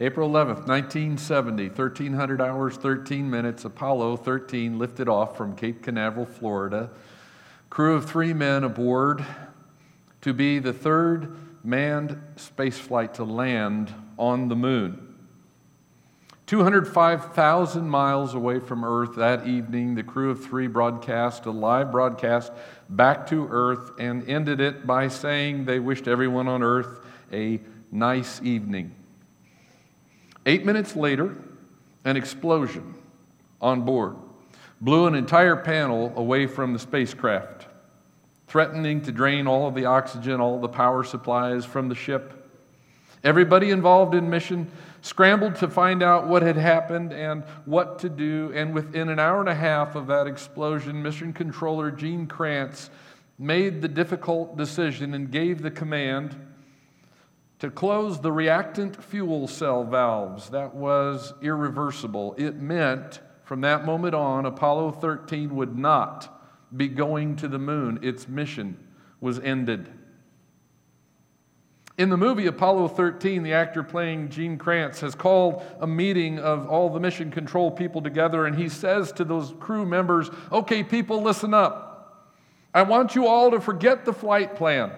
April 11th, 1970, 1300 hours, 13 minutes, Apollo 13 lifted off from Cape Canaveral, Florida. Crew of three men aboard to be the third manned spaceflight to land on the moon. 205,000 miles away from Earth that evening, the crew of three broadcast a live broadcast back to Earth and ended it by saying they wished everyone on Earth a nice evening. Eight minutes later, an explosion on board blew an entire panel away from the spacecraft, threatening to drain all of the oxygen, all the power supplies from the ship. Everybody involved in mission scrambled to find out what had happened and what to do, and within an hour and a half of that explosion, mission controller Gene Kranz made the difficult decision and gave the command to close the reactant fuel cell valves. That was irreversible. It meant from that moment on, Apollo 13 would not be going to the moon. Its mission was ended. In the movie Apollo 13, the actor playing Gene Kranz has called a meeting of all the mission control people together, and he says to those crew members, Okay, people, listen up. I want you all to forget the flight plan.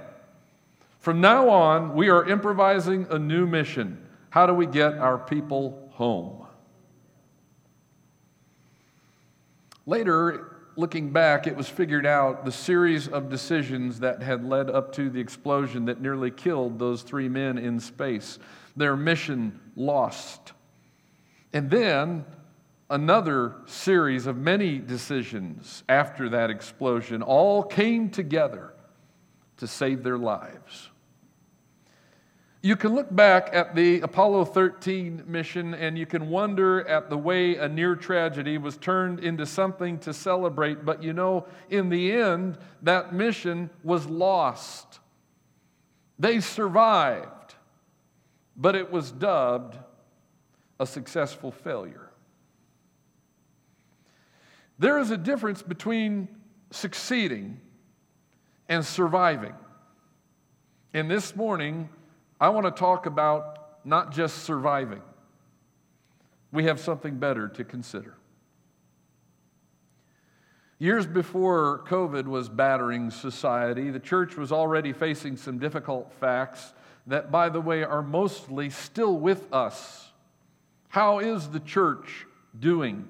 From now on, we are improvising a new mission. How do we get our people home? Later, looking back, it was figured out the series of decisions that had led up to the explosion that nearly killed those three men in space. Their mission lost. And then another series of many decisions after that explosion all came together to save their lives. You can look back at the Apollo 13 mission and you can wonder at the way a near tragedy was turned into something to celebrate, but you know, in the end, that mission was lost. They survived, but it was dubbed a successful failure. There is a difference between succeeding and surviving. And this morning, I want to talk about not just surviving, we have something better to consider. Years before COVID was battering society, the church was already facing some difficult facts that, by the way, are mostly still with us. How is the church doing?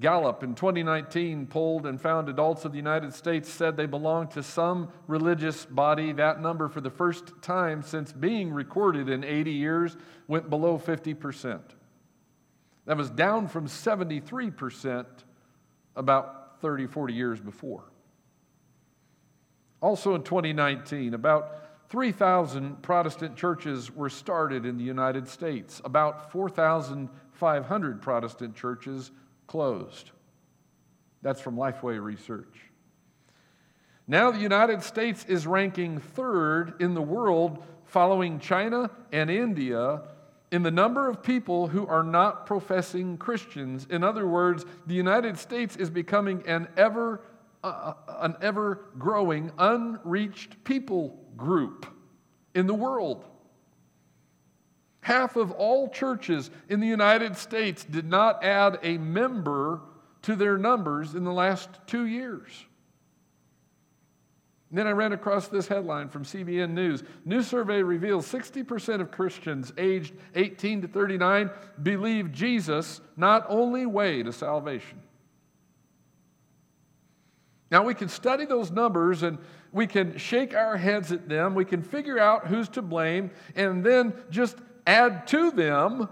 Gallup in 2019 polled and found adults of the United States said they belong to some religious body. That number, for the first time since being recorded in 80 years, went below 50%. That was down from 73% about 30, 40 years before. Also in 2019, about 3,000 Protestant churches were started in the United States. About 4,500 Protestant churches closed. That's from Lifeway Research. Now, the United States is ranking third in the world, following China and India, in the number of people who are not professing Christians. In other words, the United States is becoming an ever, uh, an ever growing, unreached people group in the world. Half of all churches in the United States did not add a member to their numbers in the last two years. And then I ran across this headline from CBN News. New survey reveals 60% of Christians aged 18 to 39 believe Jesus not only way to salvation. Now, we can study those numbers and we can shake our heads at them. We can figure out who's to blame and then just add to them,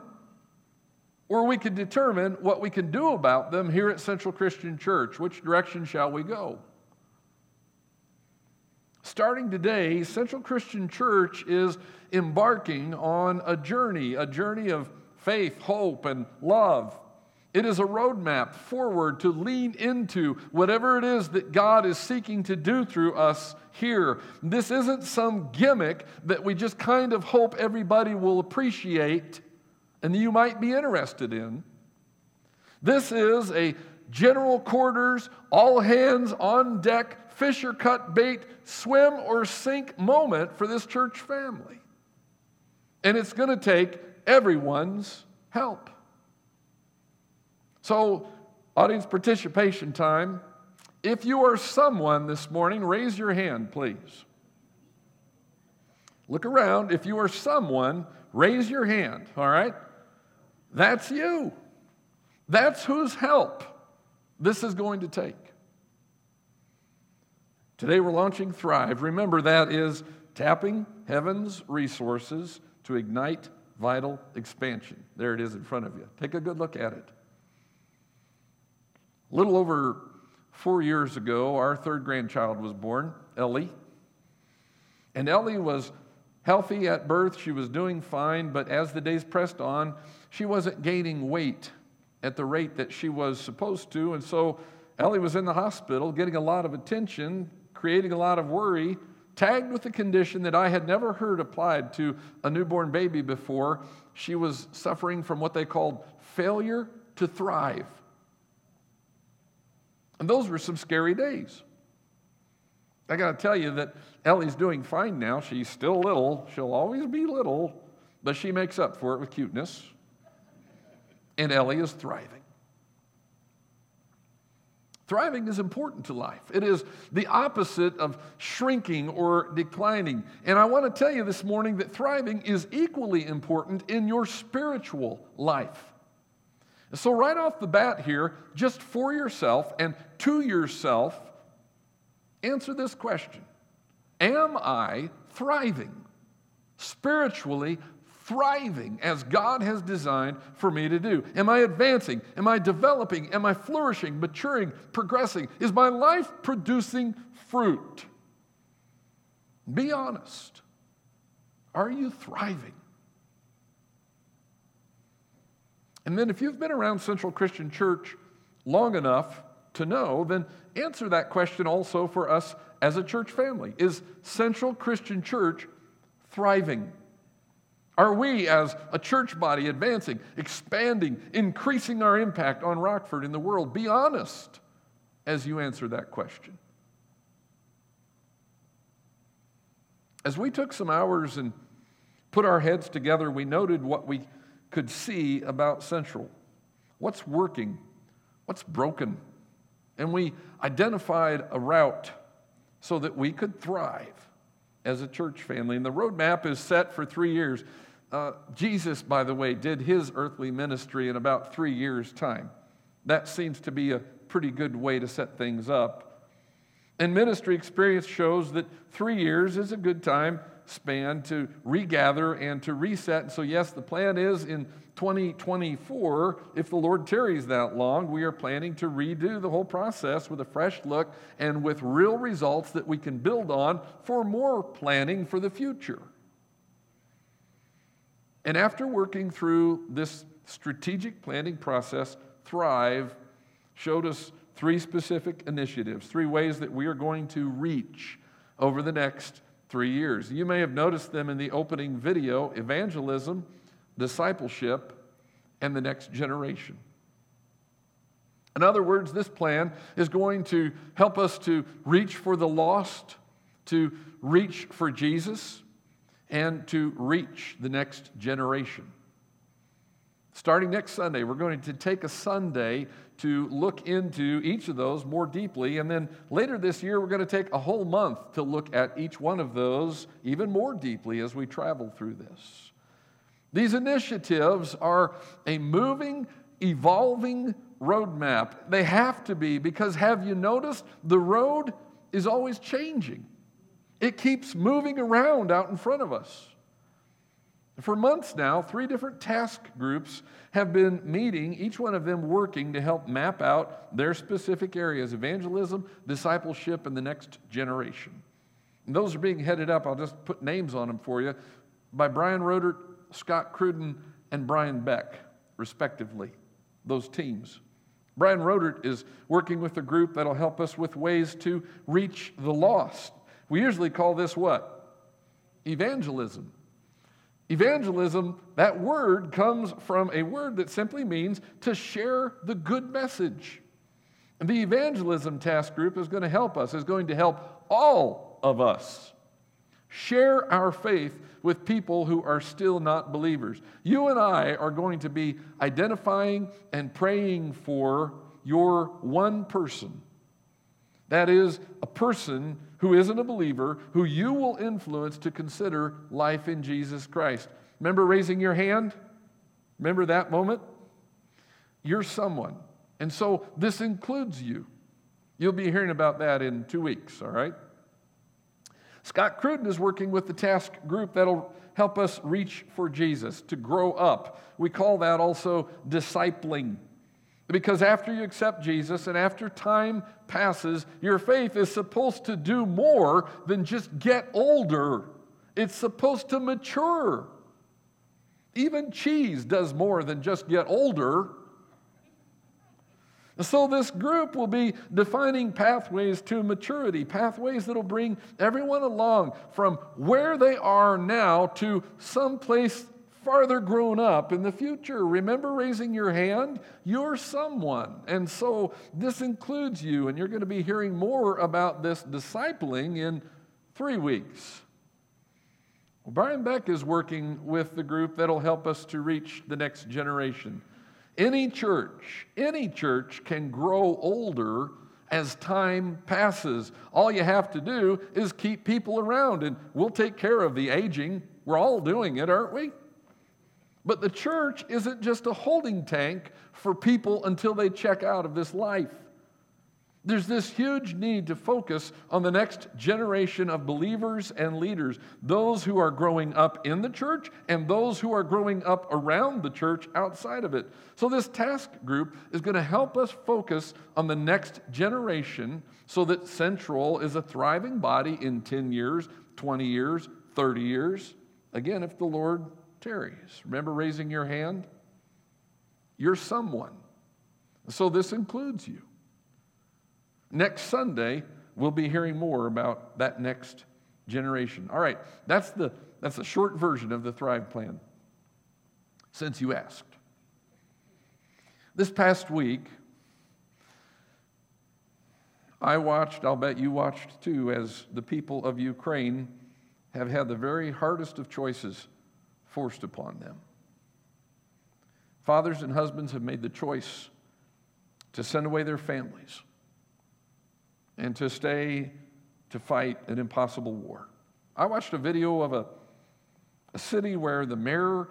or we can determine what we can do about them here at Central Christian Church. Which direction shall we go? Starting today, Central Christian Church is embarking on a journey, a journey of faith, hope, and love. It is a roadmap forward to lean into whatever it is that God is seeking to do through us here. This isn't some gimmick that we just kind of hope everybody will appreciate and you might be interested in. This is a general quarters, all hands on deck, fish or cut bait, swim or sink moment for this church family. And it's going to take everyone's help. So, audience participation time. If you are someone this morning, raise your hand, please. Look around. If you are someone, raise your hand, all right? That's you. That's whose help this is going to take. Today we're launching Thrive. Remember, that is tapping heaven's resources to ignite vital expansion. There it is in front of you. Take a good look at it. A little over four years ago, our third grandchild was born, Ellie. And Ellie was healthy at birth. She was doing fine, but as the days pressed on, she wasn't gaining weight at the rate that she was supposed to. And so Ellie was in the hospital getting a lot of attention, creating a lot of worry, tagged with a condition that I had never heard applied to a newborn baby before. She was suffering from what they called failure to thrive. And those were some scary days. I got to tell you that Ellie's doing fine now. She's still little. She'll always be little, but she makes up for it with cuteness. And Ellie is thriving. Thriving is important to life. It is the opposite of shrinking or declining. And I want to tell you this morning that thriving is equally important in your spiritual life. So, right off the bat here, just for yourself and to yourself, answer this question Am I thriving? Spiritually thriving as God has designed for me to do? Am I advancing? Am I developing? Am I flourishing, maturing, progressing? Is my life producing fruit? Be honest. Are you thriving? And then, if you've been around Central Christian Church long enough to know, then answer that question also for us as a church family. Is Central Christian Church thriving? Are we, as a church body, advancing, expanding, increasing our impact on Rockford in the world? Be honest as you answer that question. As we took some hours and put our heads together, we noted what we could see about Central. What's working? What's broken? And we identified a route so that we could thrive as a church family. And the roadmap is set for three years. Uh, Jesus, by the way, did his earthly ministry in about three years' time. That seems to be a pretty good way to set things up. And ministry experience shows that three years is a good time span to regather and to reset. And so, yes, the plan is in 2024, if the Lord tarries that long, we are planning to redo the whole process with a fresh look and with real results that we can build on for more planning for the future. And after working through this strategic planning process, Thrive showed us three specific initiatives, three ways that we are going to reach over the next three years. You may have noticed them in the opening video evangelism, discipleship, and the next generation. In other words, this plan is going to help us to reach for the lost, to reach for Jesus, and to reach the next generation. Starting next Sunday, we're going to take a Sunday to look into each of those more deeply. And then later this year, we're going to take a whole month to look at each one of those even more deeply as we travel through this. These initiatives are a moving, evolving roadmap. They have to be because have you noticed the road is always changing? It keeps moving around out in front of us. For months now, three different task groups have been meeting, each one of them working to help map out their specific areas evangelism, discipleship, and the next generation. And those are being headed up, I'll just put names on them for you, by Brian Rodert, Scott Cruden, and Brian Beck, respectively, those teams. Brian Rodert is working with a group that'll help us with ways to reach the lost we usually call this what? Evangelism. Evangelism, that word comes from a word that simply means to share the good message. And the evangelism task group is going to help us, is going to help all of us Share our faith with people who are still not believers. You and I are going to be identifying and praying for your one person. That is, a person who isn't a believer, who you will influence to consider life in Jesus Christ. Remember raising your hand? Remember that moment? You're someone. And so this includes you. You'll be hearing about that in two weeks, all right? Scott Cruden is working with the task group that'll help us reach for Jesus, to grow up. We call that also discipling. Because after you accept Jesus and after time passes, your faith is supposed to do more than just get older. It's supposed to mature. Even cheese does more than just get older. So, this group will be defining pathways to maturity, pathways that'll bring everyone along from where they are now to someplace farther grown up in the future. Remember raising your hand? You're someone. And so, this includes you, and you're going to be hearing more about this discipling in three weeks. Well, Brian Beck is working with the group that'll help us to reach the next generation. Any church, any church can grow older as time passes. All you have to do is keep people around, and we'll take care of the aging. We're all doing it, aren't we? But the church isn't just a holding tank for people until they check out of this life. There's this huge need to focus on the next generation of believers and leaders, those who are growing up in the church and those who are growing up around the church outside of it. So, this task group is going to help us focus on the next generation so that Central is a thriving body in 10 years, 20 years, 30 years. Again, if the Lord tarries. Remember raising your hand? You're someone. So, this includes you. Next Sunday, we'll be hearing more about that next generation. All right, that's the, that's the short version of the Thrive Plan, since you asked. This past week, I watched, I'll bet you watched too, as the people of Ukraine have had the very hardest of choices forced upon them. Fathers and husbands have made the choice to send away their families and to stay to fight an impossible war. I watched a video of a, a city where the mayor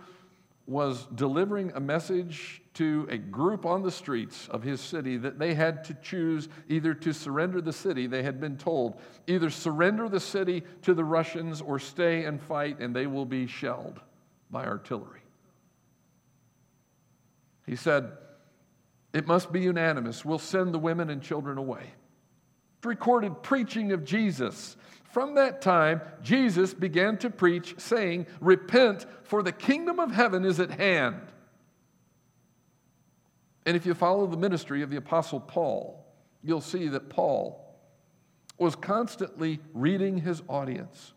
was delivering a message to a group on the streets of his city that they had to choose either to surrender the city, they had been told, either surrender the city to the Russians or stay and fight, and they will be shelled by artillery. He said, It must be unanimous. We'll send the women and children away recorded preaching of Jesus. From that time, Jesus began to preach, saying, Repent, for the kingdom of heaven is at hand. And if you follow the ministry of the Apostle Paul, you'll see that Paul was constantly reading his audience.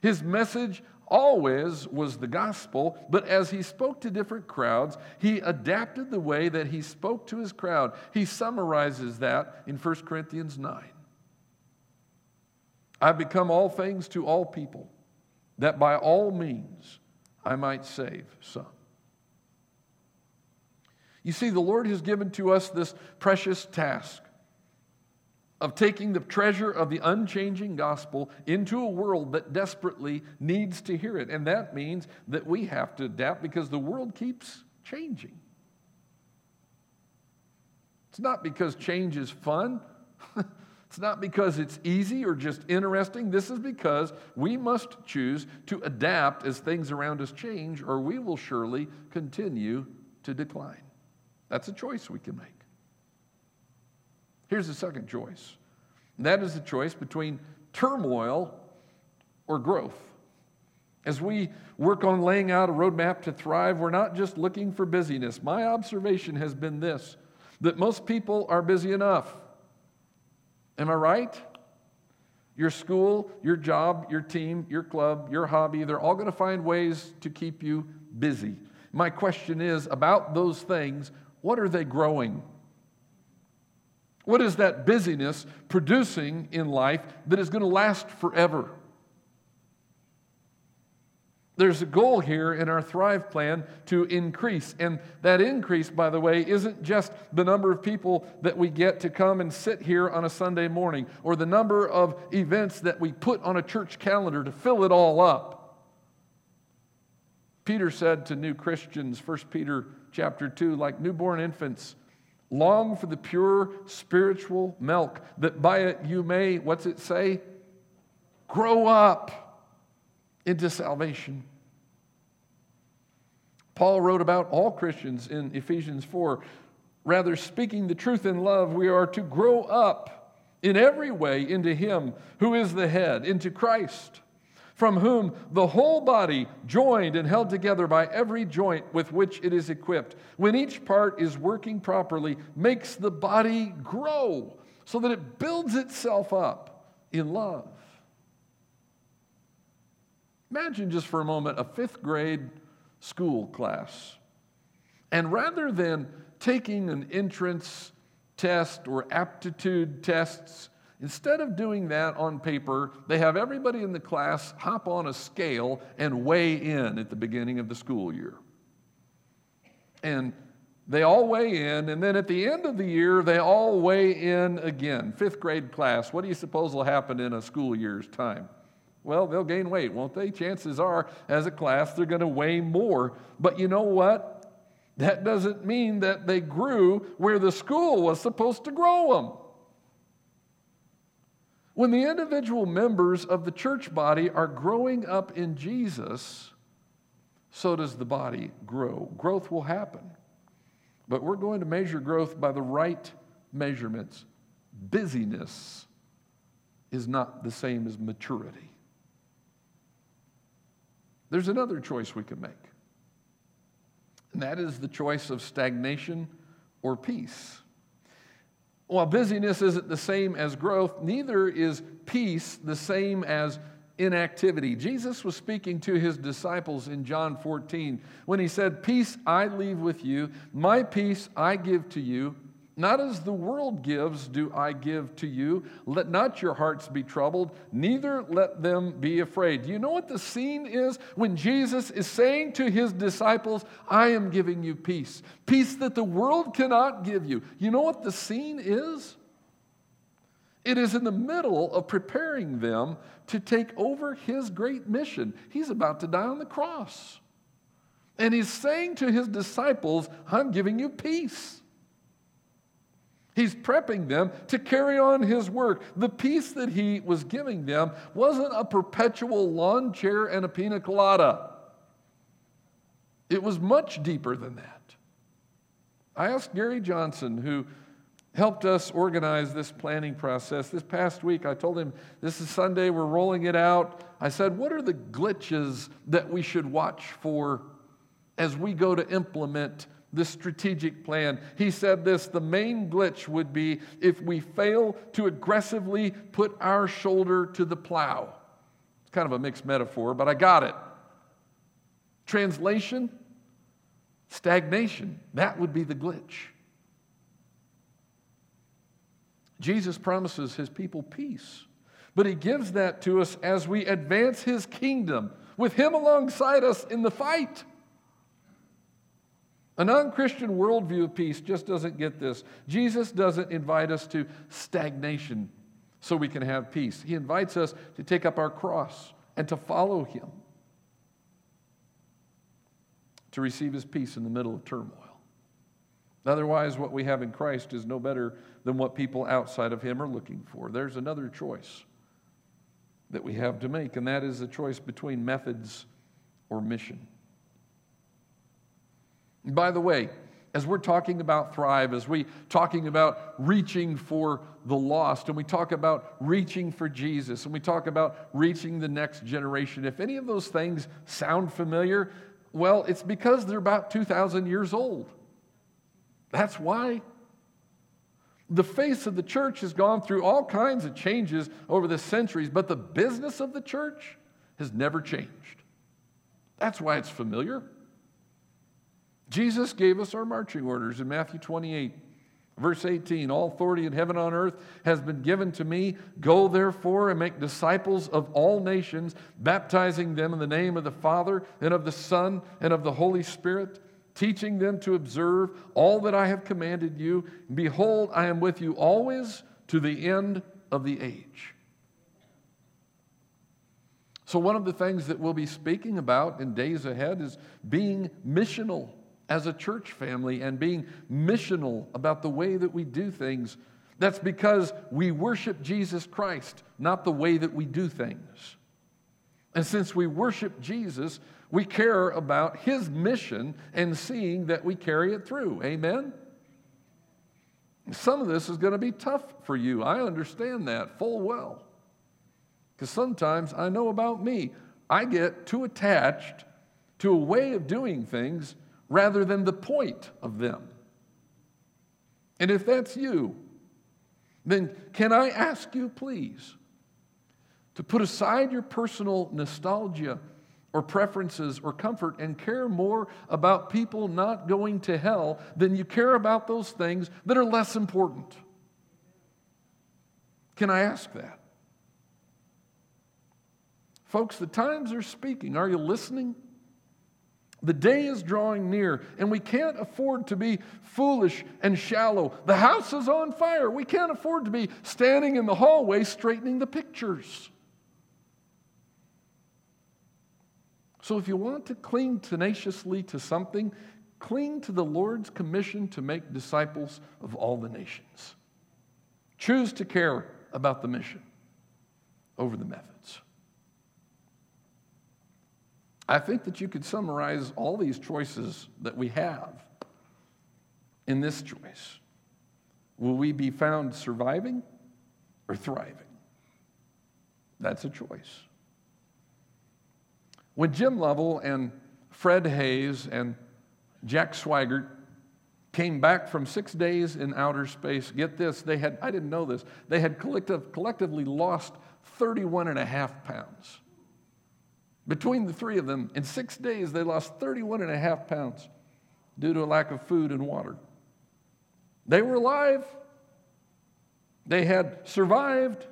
His message always was the gospel, but as he spoke to different crowds, he adapted the way that he spoke to his crowd. He summarizes that in 1 Corinthians 9. I've become all things to all people, that by all means I might save some. You see, the Lord has given to us this precious task of taking the treasure of the unchanging gospel into a world that desperately needs to hear it. And that means that we have to adapt because the world keeps changing. It's not because change is fun. it's not because it's easy or just interesting. This is because we must choose to adapt as things around us change, or we will surely continue to decline. That's a choice we can make. Here's the second choice that is the choice between turmoil or growth. As we work on laying out a roadmap to thrive, we're not just looking for busyness. My observation has been this that most people are busy enough. Am I right? Your school, your job, your team, your club, your hobby, they're all going to find ways to keep you busy. My question is about those things what are they growing? What is that busyness producing in life that is going to last forever? There's a goal here in our Thrive plan to increase. And that increase, by the way, isn't just the number of people that we get to come and sit here on a Sunday morning or the number of events that we put on a church calendar to fill it all up. Peter said to new Christians, 1 Peter chapter 2, like newborn infants, long for the pure spiritual milk, that by it you may, what's it say? Grow up into salvation. Paul wrote about all Christians in Ephesians 4. Rather, speaking the truth in love, we are to grow up in every way into Him who is the head, into Christ from whom the whole body, joined and held together by every joint with which it is equipped, when each part is working properly, makes the body grow so that it builds itself up in love. Imagine just for a moment a fifth grade school class. And rather than taking an entrance test or aptitude tests Instead of doing that on paper, they have everybody in the class hop on a scale and weigh in at the beginning of the school year. And they all weigh in, and then at the end of the year, they all weigh in again. Fifth grade class, what do you suppose will happen in a school year's time? Well, they'll gain weight, won't they? Chances are, as a class, they're going to weigh more. But you know what? That doesn't mean that they grew where the school was supposed to grow them. When the individual members of the church body are growing up in Jesus, so does the body grow. Growth will happen. But we're going to measure growth by the right measurements. Busyness is not the same as maturity. There's another choice we can make, and that is the choice of stagnation or peace. While busyness isn't the same as growth, neither is peace the same as inactivity. Jesus was speaking to his disciples in John 14 when he said, Peace I leave with you, my peace I give to you. Not as the world gives, do I give to you. Let not your hearts be troubled, neither let them be afraid. Do you know what the scene is when Jesus is saying to his disciples, I am giving you peace, peace that the world cannot give you? You know what the scene is? It is in the middle of preparing them to take over his great mission. He's about to die on the cross. And he's saying to his disciples, I'm giving you peace. He's prepping them to carry on his work. The peace that he was giving them wasn't a perpetual lawn chair and a pina colada, it was much deeper than that. I asked Gary Johnson, who helped us organize this planning process. This past week, I told him, This is Sunday, we're rolling it out. I said, What are the glitches that we should watch for as we go to implement the strategic plan. He said this the main glitch would be if we fail to aggressively put our shoulder to the plow. It's kind of a mixed metaphor, but I got it. Translation stagnation. That would be the glitch. Jesus promises his people peace, but he gives that to us as we advance his kingdom with him alongside us in the fight. A non Christian worldview of peace just doesn't get this. Jesus doesn't invite us to stagnation so we can have peace. He invites us to take up our cross and to follow Him, to receive His peace in the middle of turmoil. Otherwise, what we have in Christ is no better than what people outside of Him are looking for. There's another choice that we have to make, and that is the choice between methods or mission. By the way, as we're talking about thrive, as we talking about reaching for the lost, and we talk about reaching for Jesus, and we talk about reaching the next generation, if any of those things sound familiar, well, it's because they're about 2,000 years old. That's why. The face of the church has gone through all kinds of changes over the centuries, but the business of the church has never changed. That's why it's familiar. Jesus gave us our marching orders in Matthew 28. Verse 18 All authority in heaven and on earth has been given to me. Go therefore and make disciples of all nations, baptizing them in the name of the Father and of the Son and of the Holy Spirit, teaching them to observe all that I have commanded you. Behold, I am with you always to the end of the age. So, one of the things that we'll be speaking about in days ahead is being missional as a church family and being missional about the way that we do things. That's because we worship Jesus Christ, not the way that we do things. And since we worship Jesus, we care about his mission and seeing that we carry it through. Amen? Some of this is going to be tough for you. I understand that full well. Because sometimes I know about me, I get too attached to a way of doing things rather than the point of them. And if that's you, then can I ask you, please, to put aside your personal nostalgia or preferences or comfort and care more about people not going to hell than you care about those things that are less important? Can I ask that? Folks, the times are speaking. Are you listening? The day is drawing near, and we can't afford to be foolish and shallow. The house is on fire. We can't afford to be standing in the hallway straightening the pictures. So, if you want to cling tenaciously to something, cling to the Lord's commission to make disciples of all the nations. Choose to care about the mission over the methods. I think that you could summarize all these choices that we have in this choice. Will we be found surviving or thriving? That's a choice. When Jim Lovell and Fred Haise and Jack Swigert came back from six days in outer space, get this, they had, I didn't know this, they had collective, collectively lost 31 and a half pounds. Between the three of them, in six days, they lost 31 and a half pounds due to a lack of food and water. They were alive, they had survived,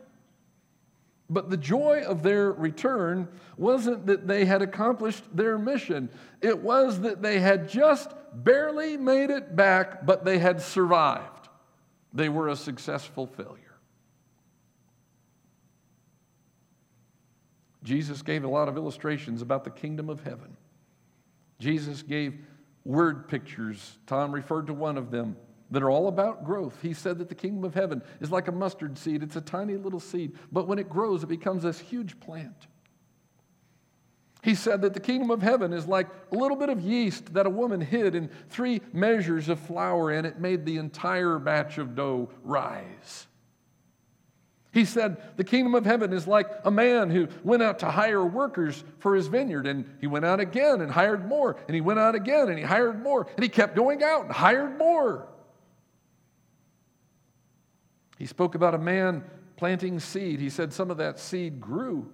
but the joy of their return wasn't that they had accomplished their mission. It was that they had just barely made it back, but they had survived. They were a successful failure. Jesus gave a lot of illustrations about the kingdom of heaven. Jesus gave word pictures. Tom referred to one of them that are all about growth. He said that the kingdom of heaven is like a mustard seed, it's a tiny little seed, but when it grows, it becomes this huge plant. He said that the kingdom of heaven is like a little bit of yeast that a woman hid in three measures of flour, and it made the entire batch of dough rise. He said, The kingdom of heaven is like a man who went out to hire workers for his vineyard, and he went out again and hired more, and he went out again and he hired more, and he kept going out and hired more. He spoke about a man planting seed. He said some of that seed grew.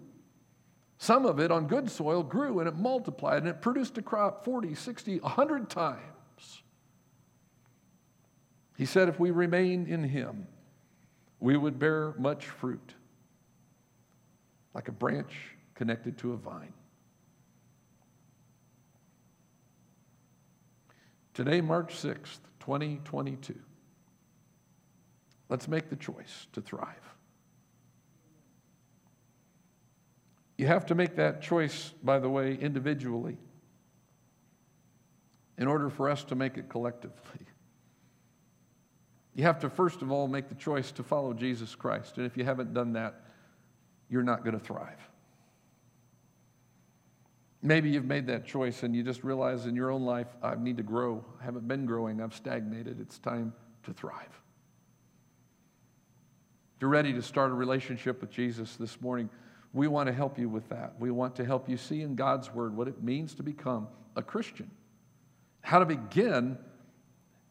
Some of it on good soil grew and it multiplied and it produced a crop 40, 60, 100 times. He said, if we remain in him, we would bear much fruit, like a branch connected to a vine. Today, March 6th, 2022, let's make the choice to thrive. You have to make that choice, by the way, individually in order for us to make it collectively. You have to, first of all, make the choice to follow Jesus Christ. And if you haven't done that, you're not going to thrive. Maybe you've made that choice and you just realize in your own life, I need to grow. I haven't been growing, I've stagnated. It's time to thrive. If you're ready to start a relationship with Jesus this morning, we want to help you with that. We want to help you see in God's Word what it means to become a Christian, how to begin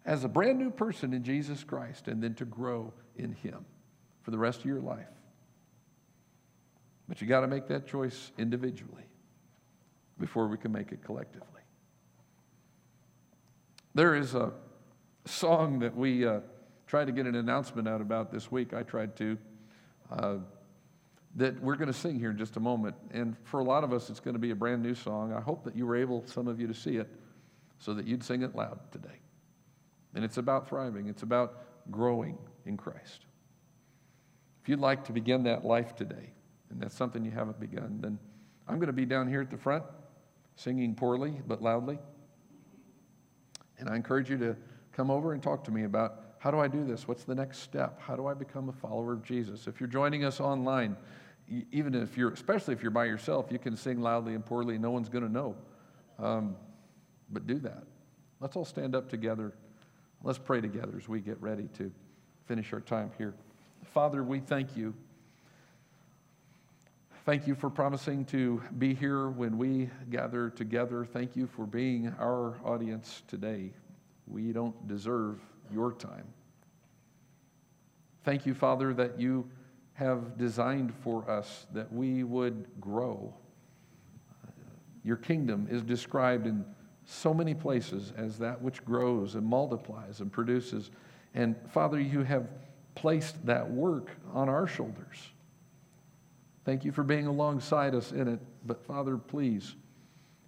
as a brand new person in Jesus Christ and then to grow in Him for the rest of your life. But you got to make that choice individually before we can make it collectively. There is a song that we uh, tried to get an announcement out about this week. I tried to. Uh, that we're going to sing here in just a moment. And for a lot of us, it's going to be a brand new song. I hope that you were able, some of you, to see it so that you'd sing it loud today. And it's about thriving, it's about growing in Christ. If you'd like to begin that life today, and that's something you haven't begun, then I'm going to be down here at the front singing poorly but loudly. And I encourage you to come over and talk to me about how do I do this? What's the next step? How do I become a follower of Jesus? If you're joining us online, even if you're, especially if you're by yourself, you can sing loudly and poorly, no one's going to know. Um, but do that. Let's all stand up together. Let's pray together as we get ready to finish our time here. Father, we thank you. Thank you for promising to be here when we gather together. Thank you for being our audience today. We don't deserve your time. Thank you, Father, that you have designed for us that we would grow. Your kingdom is described in so many places as that which grows and multiplies and produces. And Father, you have placed that work on our shoulders. Thank you for being alongside us in it. But Father, please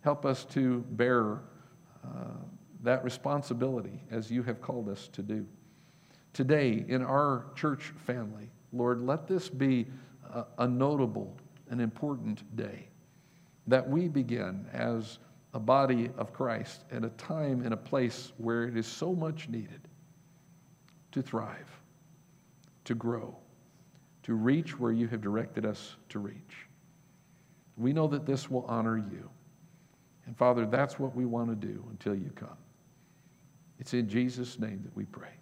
help us to bear uh, that responsibility as you have called us to do. Today, in our church family, Lord, let this be a, a notable and important day that we begin as a body of Christ at a time and a place where it is so much needed to thrive, to grow, to reach where you have directed us to reach. We know that this will honor you. And Father, that's what we want to do until you come. It's in Jesus' name that we pray.